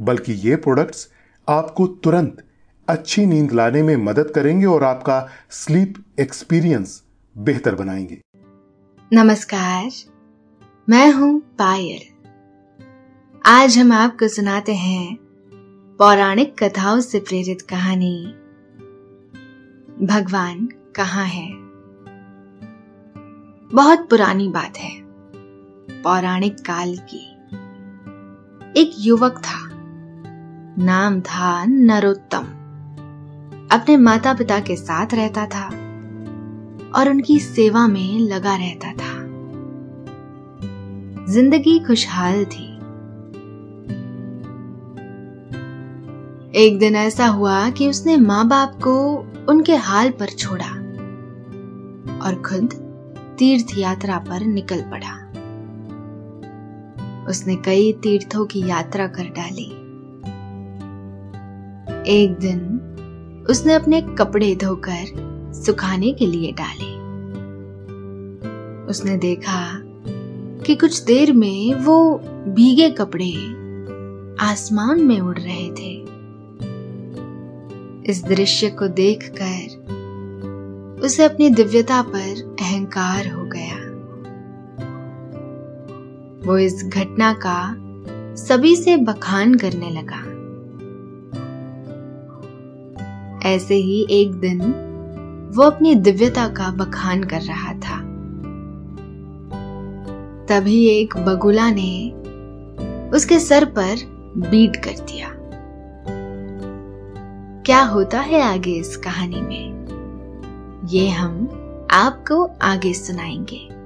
बल्कि ये प्रोडक्ट्स आपको तुरंत अच्छी नींद लाने में मदद करेंगे और आपका स्लीप एक्सपीरियंस बेहतर बनाएँगे। नमस्कार, मैं हूँ पायल। आज हम आपको सुनाते हैं पौराणिक कथाओं से प्रेरित कहानी, भगवान कहाँ है? बहुत पुरानी बात है, पौराणिक काल की। एक युवक था नाम था नरोत्तम। अपने माता पिता के साथ रहता था और उनकी सेवा में लगा रहता था। ज़िंदगी खुशहाल थी। एक दिन ऐसा हुआ कि उसने माँ बाप को उनके हाल पर छोड़ा और खुद तीर्थ यात्रा पर निकल पड़ा। उसने कई तीर्थों की यात्रा कर डाली। एक दिन उसने अपने कपड़े धोकर सुखाने के लिए डाले। उसने देखा कि कुछ देर में वो भीगे कपड़े आसमान में उड़ रहे थे। इस दृश्य को देखकर उसे अपनी दिव्यता पर अहंकार हो गया। वो इस घटना का सभी से बखान करने लगा। ऐसे ही एक दिन वो अपनी दिव्यता का बखान कर रहा था। तभी एक बगुला ने उसके सर पर बीट कर दिया। क्या होता है आगे इस कहानी में? ये हम आपको आगे सुनाएँगे।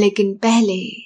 लेकिन पहले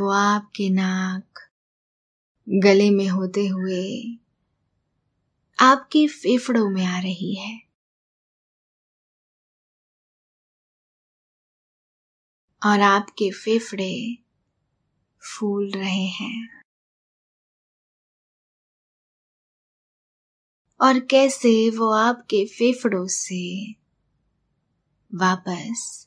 वो आपके नाक गले में होते हुए आपके फेफड़ों में आ रही है। और आपके फेफड़े फूल रहे हैं। और कैसे वो आपके फेफड़ों से वापस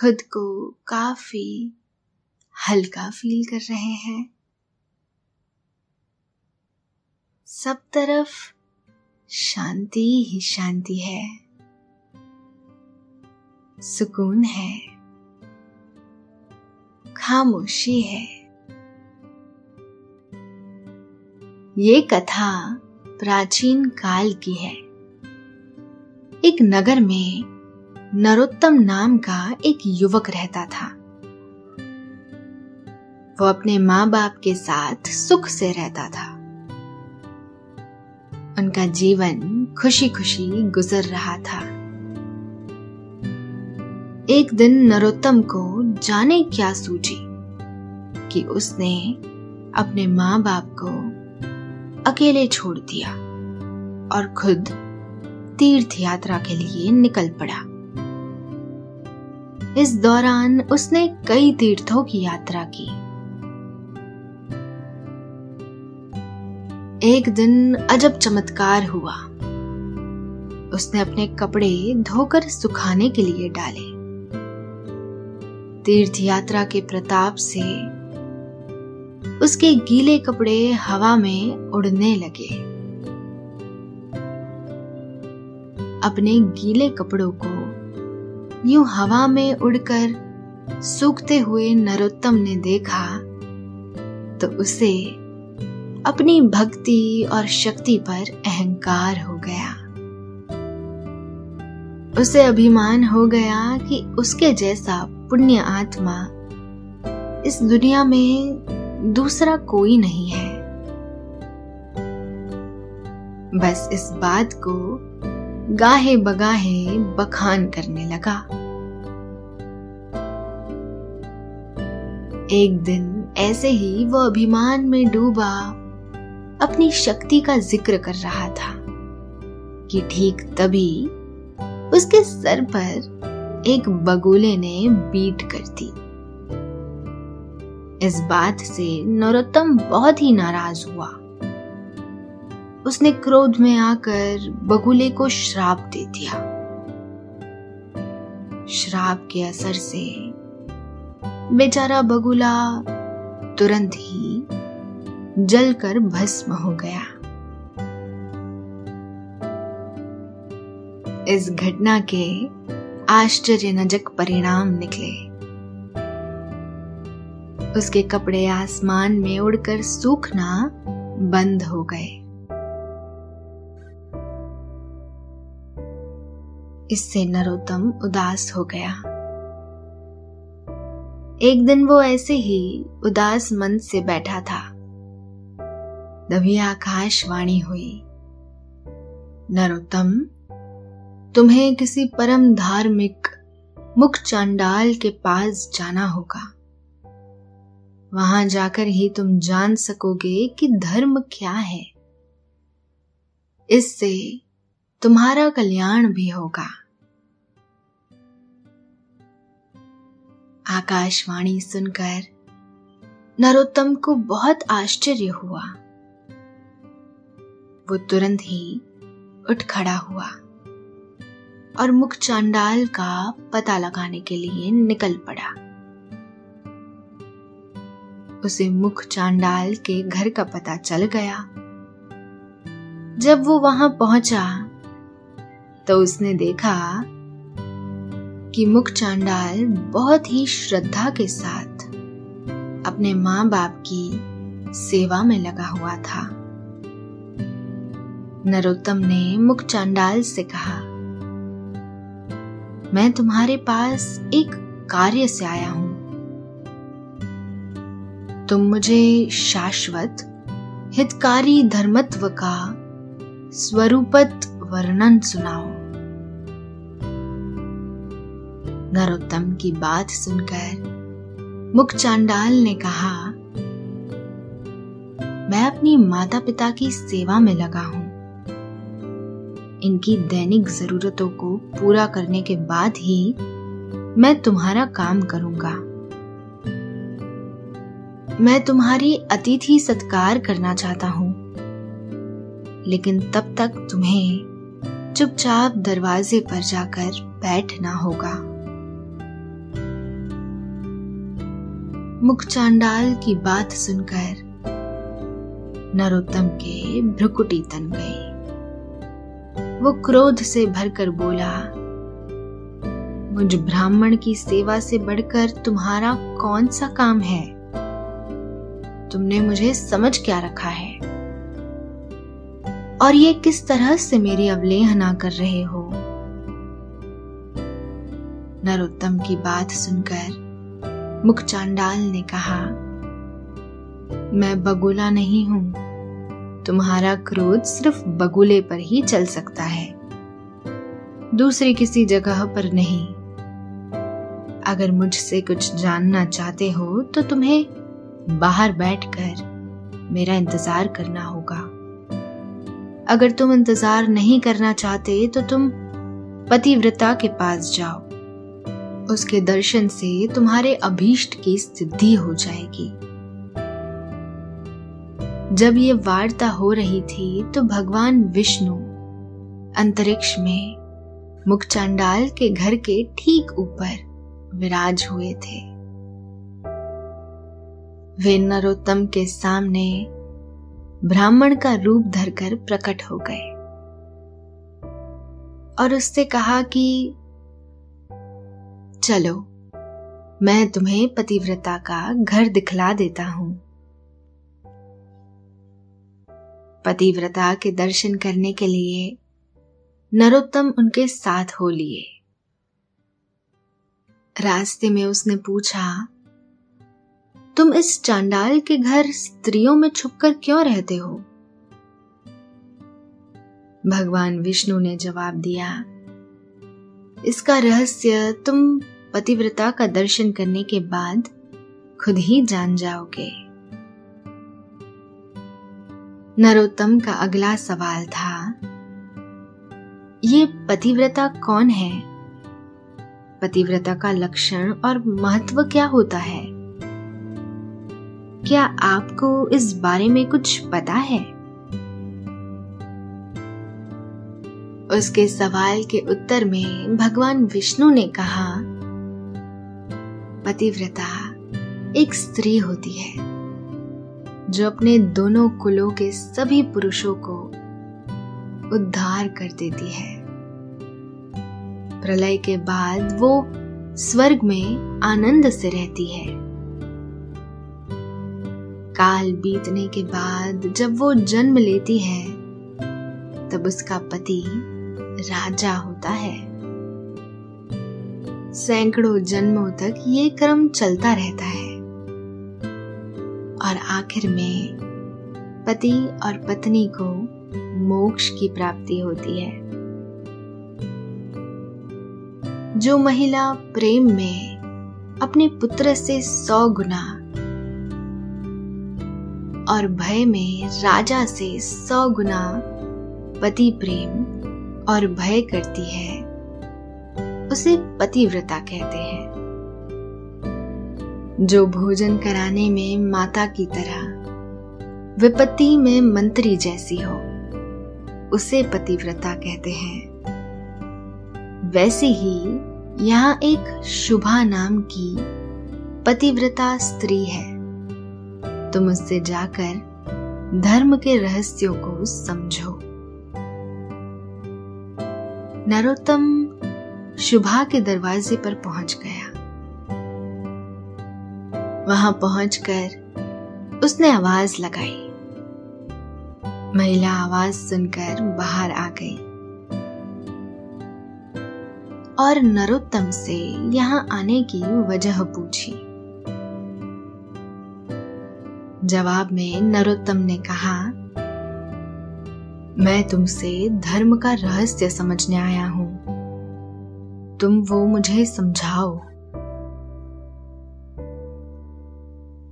खुद को काफ़ी हल्का फील कर रहे हैं। सब तरफ़ शांति ही शांति है। सुकून है। खामोशी है। ये कथा प्राचीन काल की है। एक नगर में नरोत्तम नाम का एक युवक रहता था। वो अपने माँ बाप के साथ सुख से रहता था। उनका जीवन खुशी खुशी गुजर रहा था। एक दिन नरोत्तम को जाने क्या सूझी कि उसने अपने माँ बाप को अकेले छोड़ दिया और खुद तीर्थ यात्रा के लिए निकल पड़ा। इस दौरान उसने कई तीर्थों की यात्रा की। एक दिन अजब चमत्कार हुआ। उसने अपने कपड़े धोकर सुखाने के लिए डाले। तीर्थ यात्रा के प्रताप से उसके गीले कपड़े हवा में उड़ने लगे। अपने गीले कपड़ों को यूँ हवा में उड़कर सूखते हुए नरोत्तम ने देखा तो उसे अपनी भक्ति और शक्ति पर अहंकार हो गया। उसे अभिमान हो गया कि उसके जैसा पुण्य आत्मा इस दुनिया में दूसरा कोई नहीं है। बस इस बात को गाहे बगाहे बखान करने लगा। एक दिन ऐसे ही वो अभिमान में डूबा, अपनी शक्ति का ज़िक्र कर रहा था कि ठीक तभी उसके सर पर एक बगुले ने बीट कर दी। इस बात से नरोत्तम बहुत ही नाराज़ हुआ। उसने क्रोध में आकर बगुले को श्राप दे दिया। श्राप के असर से बेचारा बगुला तुरंत ही जलकर भस्म हो गया। इस घटना के आश्चर्यनजक परिणाम निकले। उसके कपड़े आसमान में उड़कर सूखना बंद हो गए। इससे नरोत्तम उदास हो गया। एक दिन वो ऐसे ही उदास मन से बैठा था। तभी आकाशवाणी हुई। नरोत्तम, तुम्हें किसी परम धार्मिक मुख चांडाल के पास जाना होगा। वहाँ जाकर ही तुम जान सकोगे कि धर्म क्या है। इससे तुम्हारा कल्याण भी होगा। आकाशवाणी सुनकर नरोत्तम को बहुत आश्चर्य हुआ। वो तुरंत ही उठ खड़ा हुआ और मुख चांडाल का पता लगाने के लिए निकल पड़ा। उसे मुख चांडाल के घर का पता चल गया। जब वो वहाँ पहुँचा तो उसने देखा कि मुख चांडाल बहुत ही श्रद्धा के साथ अपने माँ बाप की सेवा में लगा हुआ था। नरोत्तम ने मुख चांडाल से कहा, मैं तुम्हारे पास एक कार्य से आया हूँ। तुम मुझे शाश्वत, हितकारी धर्मत्व का स्वरूपत वर्णन सुनाओ। नरोत्तम की बात सुनकर मुख चांडाल ने कहा, मैं अपनी माता पिता की सेवा में लगा हूँ। इनकी दैनिक जरूरतों को पूरा करने के बाद ही मैं तुम्हारा काम करूँगा। मैं तुम्हारी अतिथि सत्कार करना चाहता हूँ। लेकिन तब तक तुम्हें चुपचाप दरवाजे पर जाकर बैठना होगा। मुख चांडाल की बात सुनकर नरोत्तम के भ्रुकुटी तन गई। वो क्रोध से भरकर बोला, मुझ ब्राह्मण की सेवा से बढ़कर तुम्हारा कौन सा काम है? तुमने मुझे समझ क्या रखा है? और ये किस तरह से मेरी अवलेहना कर रहे हो? नरोत्तम की बात सुनकर मुख चांडाल ने कहा, मैं बगुला नहीं हूँ। तुम्हारा क्रोध सिर्फ़ बगुले पर ही चल सकता है। दूसरी किसी जगह पर नहीं। अगर मुझसे कुछ जानना चाहते हो तो तुम्हें बाहर बैठकर मेरा इंतज़ार करना होगा। अगर तुम इंतज़ार नहीं करना चाहते तो तुम पतिव्रता के पास जाओ। उसके दर्शन से तुम्हारे अभीष्ट की सिद्धि हो जाएगी। जब ये वार्ता हो रही थी तो भगवान विष्णु अंतरिक्ष में मुख चांडाल के घर के ठीक ऊपर विराज हुए थे। वे नरोत्तम के सामने ब्राह्मण का रूप धरकर प्रकट हो गए। और उससे कहा कि चलो, मैं तुम्हें पतिव्रता का घर दिखला देता हूँ। पतिव्रता के दर्शन करने के लिए नरोत्तम उनके साथ हो लिए। रास्ते में उसने पूछा, तुम इस चांडाल के घर स्त्रियों में छुपकर क्यों रहते हो? भगवान विष्णु ने जवाब दिया इसका रहस्य तुम पतिव्रता का दर्शन करने के बाद खुद ही जान जाओगे। नरोत्तम का अगला सवाल था, ये पतिव्रता कौन है? पतिव्रता का लक्षण और महत्व क्या होता है? क्या आपको इस बारे में कुछ पता है? उसके सवाल के उत्तर में भगवान विष्णु ने कहा, पतिव्रता एक स्त्री होती है, जो अपने दोनों कुलों के सभी पुरुषों को उद्धार कर देती है। प्रलय के बाद वो स्वर्ग में आनंद से रहती है। काल बीतने के बाद जब वो जन्म लेती है, तब उसका पति राजा होता है। सैकड़ों जन्मों तक ये क्रम चलता रहता है। और आखिर में पति और पत्नी को मोक्ष की प्राप्ति होती है। जो महिला प्रेम में अपने पुत्र से सौ गुना और भय में राजा से सौ गुना पति प्रेम और भय करती है, उसे पतिव्रता कहते हैं। जो भोजन कराने में माता की तरह, विपत्ति में मंत्री जैसी हो, उसे पतिव्रता कहते हैं। वैसे ही यहाँ एक शुभा नाम की पतिव्रता स्त्री है। तुम उससे जाकर धर्म के रहस्यों को समझो। नरोत्तम शुभा के दरवाजे पर पहुँच गया। वहाँ पहुंचकर उसने आवाज़ लगाई। महिला आवाज़ सुनकर बाहर आ गई। और नरोत्तम से यहाँ आने की वजह पूछी। जवाब में नरोत्तम ने कहा मैं तुमसे धर्म का रहस्य समझने आया हूँ। तुम वो मुझे समझाओ।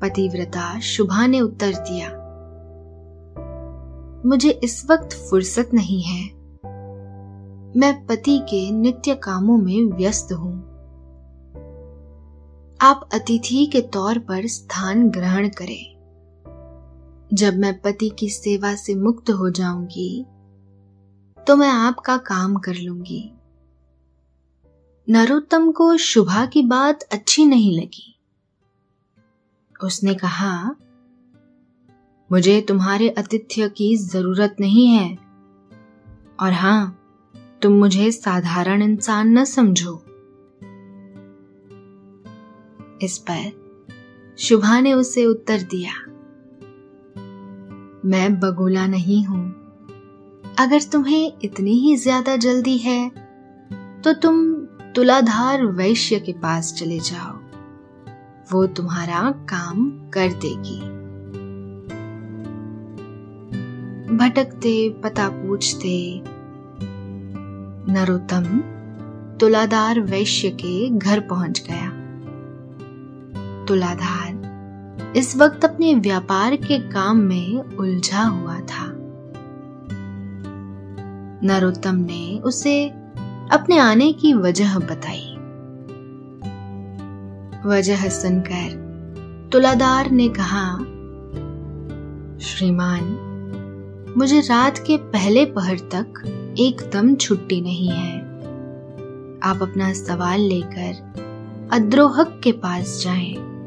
पतिव्रता शुभा ने उत्तर दिया। मुझे इस वक्त फुर्सत नहीं है। मैं पति के नित्य कामों में व्यस्त हूँ। आप अतिथि के तौर पर स्थान ग्रहण करें। जब मैं पति की सेवा से मुक्त हो जाऊँगी तो मैं आपका काम कर लूँगी। नरोत्तम को शुभा की बात अच्छी नहीं लगी। उसने कहा, मुझे तुम्हारे आतिथ्य की ज़रूरत नहीं है। और हाँ, तुम मुझे साधारण इंसान न समझो। इस पर शुभा ने उसे उत्तर दिया। मैं बगुला नहीं हूँ। अगर तुम्हें इतनी ही ज़्यादा जल्दी है तो तुम तुलाधार वैश्य के पास चले जाओ। वो तुम्हारा काम कर देगी। भटकते, पता पूछते, नरोत्तम तुलाधार वैश्य के घर पहुँच गया। तुलाधार इस वक्त अपने व्यापार के काम में उलझा हुआ था। नरोत्तम ने उसे अपने आने की वजह बताई। वजह सुनकर तुलादार ने कहा, श्रीमान, मुझे रात के पहले पहर तक एकदम छुट्टी नहीं है। आप अपना सवाल लेकर अद्रोहक के पास जाएँ।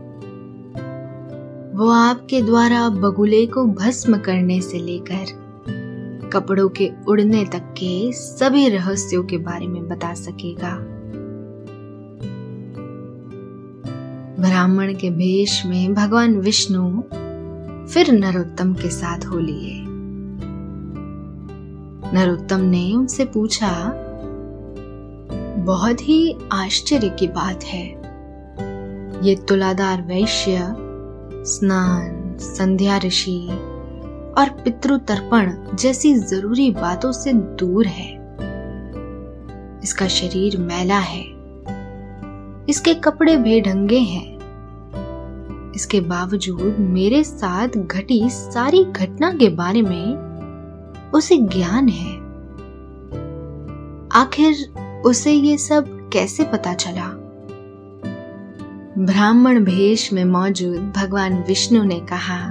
वो आपके द्वारा बगुले को भस्म करने से लेकर कपड़ों के उड़ने तक के सभी रहस्यों के बारे में बता सकेगा। ब्राह्मण के भेष में भगवान विष्णु फिर नरोत्तम के साथ हो लिए। नरोत्तम ने उनसे पूछा, बहुत ही आश्चर्य की बात है। ये तुलादार वैश्य स्नान, संध्या ऋषि और पितृ तर्पण जैसी ज़रूरी बातों से दूर है। इसका शरीर मैला है। इसके कपड़े बेढंगे हैं। इसके बावजूद मेरे साथ घटी सारी घटना के बारे में उसे ज्ञान है। आखिर उसे ये सब कैसे पता चला? ब्राह्मण भेष में मौजूद भगवान विष्णु ने कहा,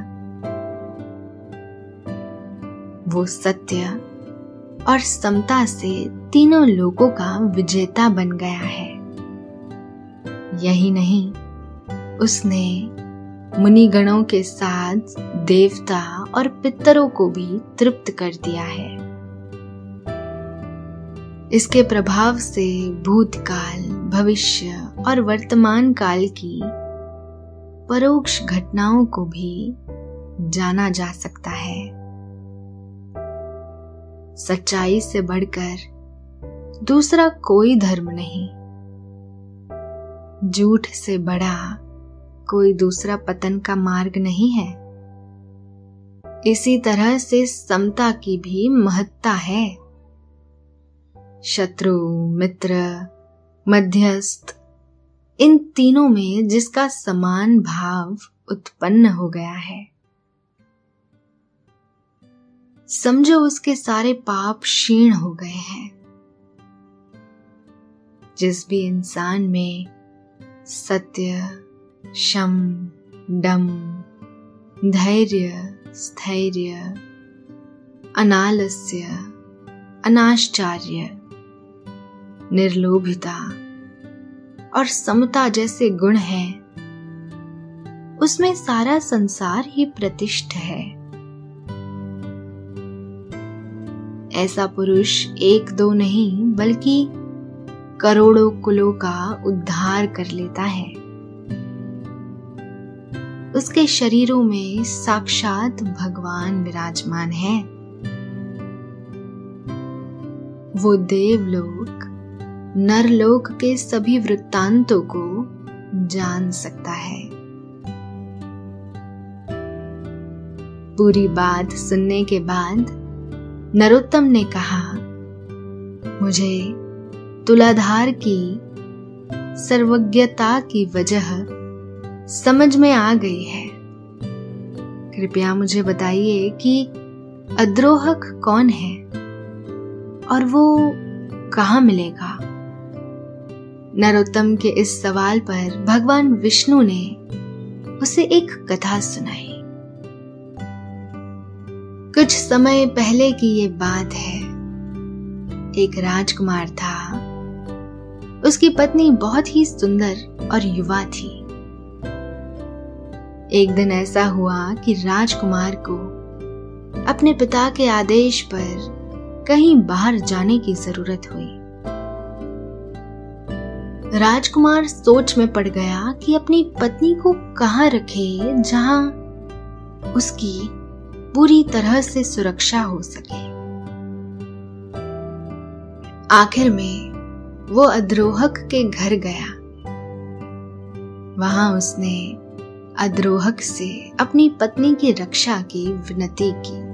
वो सत्य और समता से तीनों लोगों का विजेता बन गया है। यही नहीं, उसने मुनिगणों के साथ देवता और पितरों को भी तृप्त कर दिया है। इसके प्रभाव से भूतकाल, भविष्य और वर्तमान काल की परोक्ष घटनाओं को भी जाना जा सकता है। सच्चाई से बढ़कर दूसरा कोई धर्म नहीं। झूठ से बड़ा कोई दूसरा पतन का मार्ग नहीं है। इसी तरह से समता की भी महत्ता है। शत्रु, मित्र, मध्यस्थ इन तीनों में जिसका समान भाव उत्पन्न हो गया है। समझो उसके सारे पाप क्षीण हो गए हैं। जिस भी इंसान में सत्य, शम, डम, धैर्य, स्थैर्य, अनालस्य, अनाश्चार्य, निर्लोभिता और समता जैसे गुण हैं। उसमें सारा संसार ही प्रतिष्ठ है। ऐसा पुरुष एक दो नहीं, बल्कि करोड़ों कुलों का उद्धार कर लेता है। उसके शरीरों में साक्षात भगवान विराजमान है। वो देवलोक नरलोक के सभी वृत्तांतों को जान सकता है। पूरी बात सुनने के बाद नरोत्तम ने कहा, मुझे तुलाधार की, सर्वज्ञता की वजह समझ में आ गई है। कृपया मुझे बताइए कि अद्रोहक कौन है और वो कहाँ मिलेगा? नरोत्तम के इस सवाल पर भगवान विष्णु ने उसे एक कथा सुनाई। कुछ समय पहले की ये बात है। एक राजकुमार था। उसकी पत्नी बहुत ही सुंदर और युवा थी। एक दिन ऐसा हुआ कि राजकुमार को अपने पिता के आदेश पर कहीं बाहर जाने की ज़रूरत हुई। राजकुमार सोच में पड़ गया कि अपनी पत्नी को कहाँ रखे जहाँ उसकी पूरी तरह से सुरक्षा हो सके। आखिर में वो अद्रोहक के घर गया। वहाँ उसने अद्रोहक से अपनी पत्नी की रक्षा की, विनती की।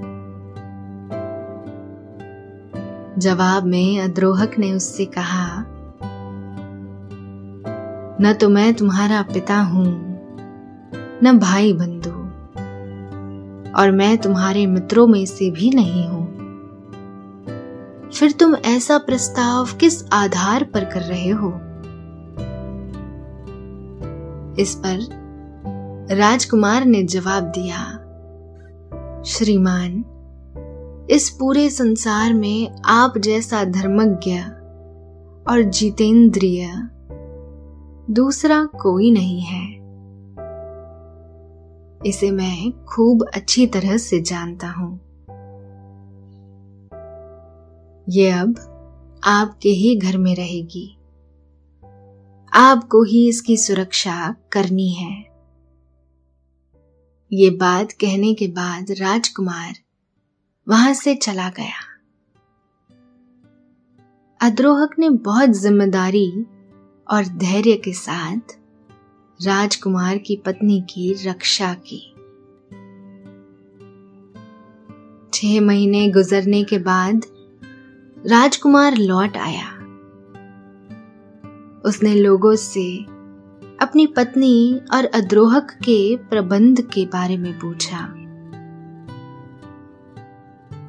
जवाब में अद्रोहक ने उससे कहा न तो मैं तुम्हारा पिता हूँ, न भाई बंधु, और मैं तुम्हारे मित्रों में से भी नहीं हूँ। फिर तुम ऐसा प्रस्ताव किस आधार पर कर रहे हो? इस पर राजकुमार ने जवाब दिया, श्रीमान, इस पूरे संसार में आप जैसा धर्मज्ञ और जितेंद्रिय दूसरा कोई नहीं है। इसे मैं खूब अच्छी तरह से जानता हूँ। ये अब आपके ही घर में रहेगी। आपको ही इसकी सुरक्षा करनी है। ये बात कहने के बाद राजकुमार वहाँ से चला गया। अद्रोहक ने बहुत ज़िम्मेदारी और धैर्य के साथ राजकुमार की पत्नी की रक्षा की। छह महीने गुजरने के बाद राजकुमार लौट आया। उसने लोगों से अपनी पत्नी और अद्रोहक के प्रबंध के बारे में पूछा।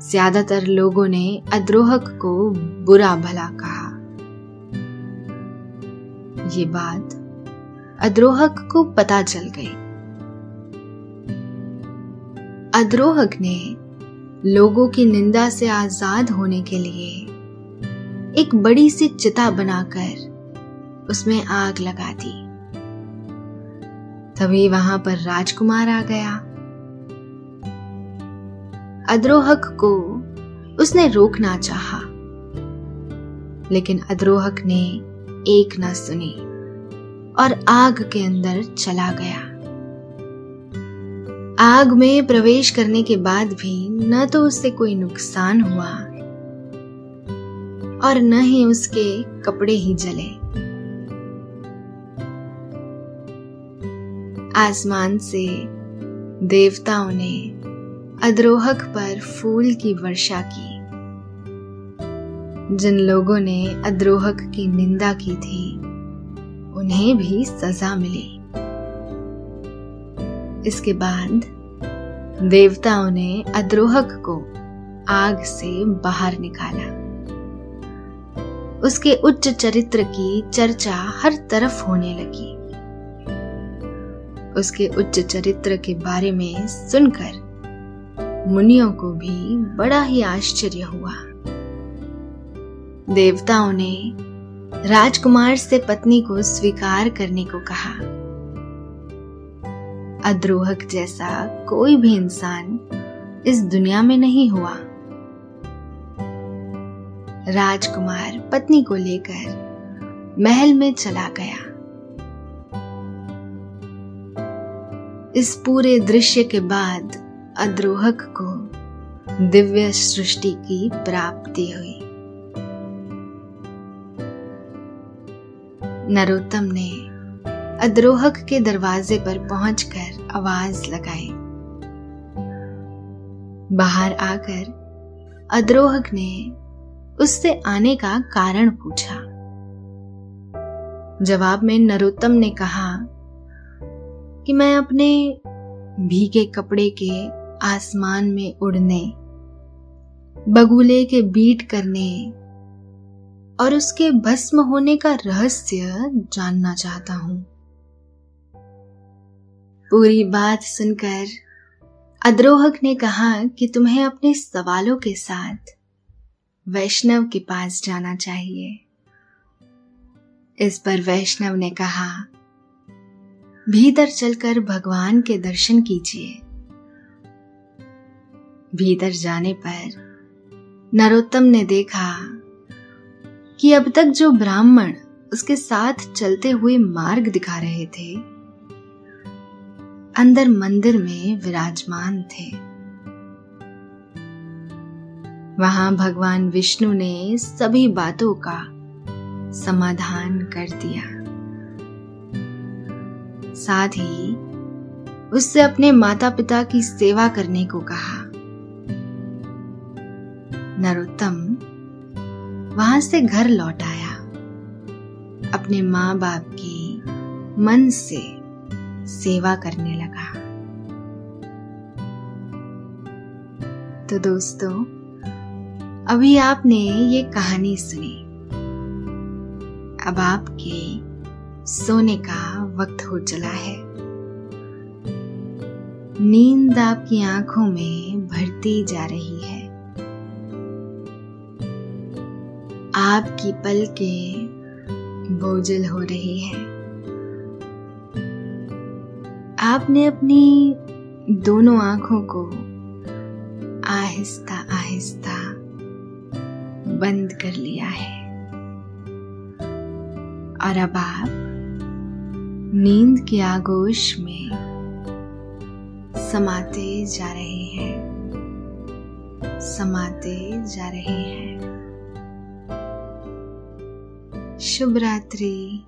ज़्यादातर लोगों ने अद्रोहक को बुरा भला कहा। ये बात अद्रोहक को पता चल गई। अद्रोहक ने लोगों की निंदा से आज़ाद होने के लिए एक बड़ी सी चिता बनाकर उसमें आग लगा दी। तभी वहाँ पर राजकुमार आ गया। अद्रोहक को उसने रोकना चाहा, लेकिन अद्रोहक ने एक ना सुनी और आग के अंदर चला गया। आग में प्रवेश करने के बाद भी न तो उससे कोई नुकसान हुआ और न ही उसके कपड़े ही जले। आसमान से देवताओं ने अद्रोहक पर फूल की वर्षा की। जिन लोगों ने अद्रोहक की निंदा की थी, उन्हें भी सजा मिली। इसके बाद देवताओं ने अद्रोहक को आग से बाहर निकाला। उसके उच्च चरित्र की चर्चा हर तरफ़ होने लगी। उसके उच्च चरित्र के बारे में सुनकर मुनियों को भी बड़ा ही आश्चर्य हुआ। देवताओं ने राजकुमार से पत्नी को स्वीकार करने को कहा। अद्रोहक जैसा कोई भी इंसान इस दुनिया में नहीं हुआ। राजकुमार पत्नी को लेकर महल में चला गया। इस पूरे दृश्य के बाद अद्रोहक को दिव्य सृष्टि की प्राप्ति हुई। नरोत्तम ने अद्रोहक के दरवाजे पर पहुंचकर आवाज़ लगाई। बाहर आकर अद्रोहक ने उससे आने का कारण पूछा। जवाब में नरोत्तम ने कहा कि मैं अपने भीगे कपड़े के आसमान में उड़ने, बगुले के बीट करने और उसके भस्म होने का रहस्य जानना चाहता हूँ। पूरी बात सुनकर अद्रोहक ने कहा कि तुम्हें अपने सवालों के साथ वैष्णव के पास जाना चाहिए। इस पर वैष्णव ने कहा, भीतर चलकर भगवान के दर्शन कीजिए। भीतर जाने पर नरोत्तम ने देखा कि अब तक जो ब्राह्मण उसके साथ चलते हुए मार्ग दिखा रहे थे, अंदर मंदिर में विराजमान थे। वहाँ भगवान विष्णु ने सभी बातों का समाधान कर दिया। साथ ही उससे अपने माता पिता की सेवा करने को कहा। नरोत्तम वहाँ से घर लौट आया। अपने माँ बाप की मन से सेवा करने लगा। तो दोस्तों, अभी आपने ये कहानी सुनी। अब आपके सोने का वक्त हो चला है। नींद आपकी आँखों में भरती जा रही है। आपकी पल के बोझल हो रही है। आपने अपनी दोनों आँखों को आहिस्ता आहिस्ता बंद कर लिया है। और अब आप नींद के आगोश में समाते जा रहे हैं। समाते जा रहे हैं। शुभ रात्रि।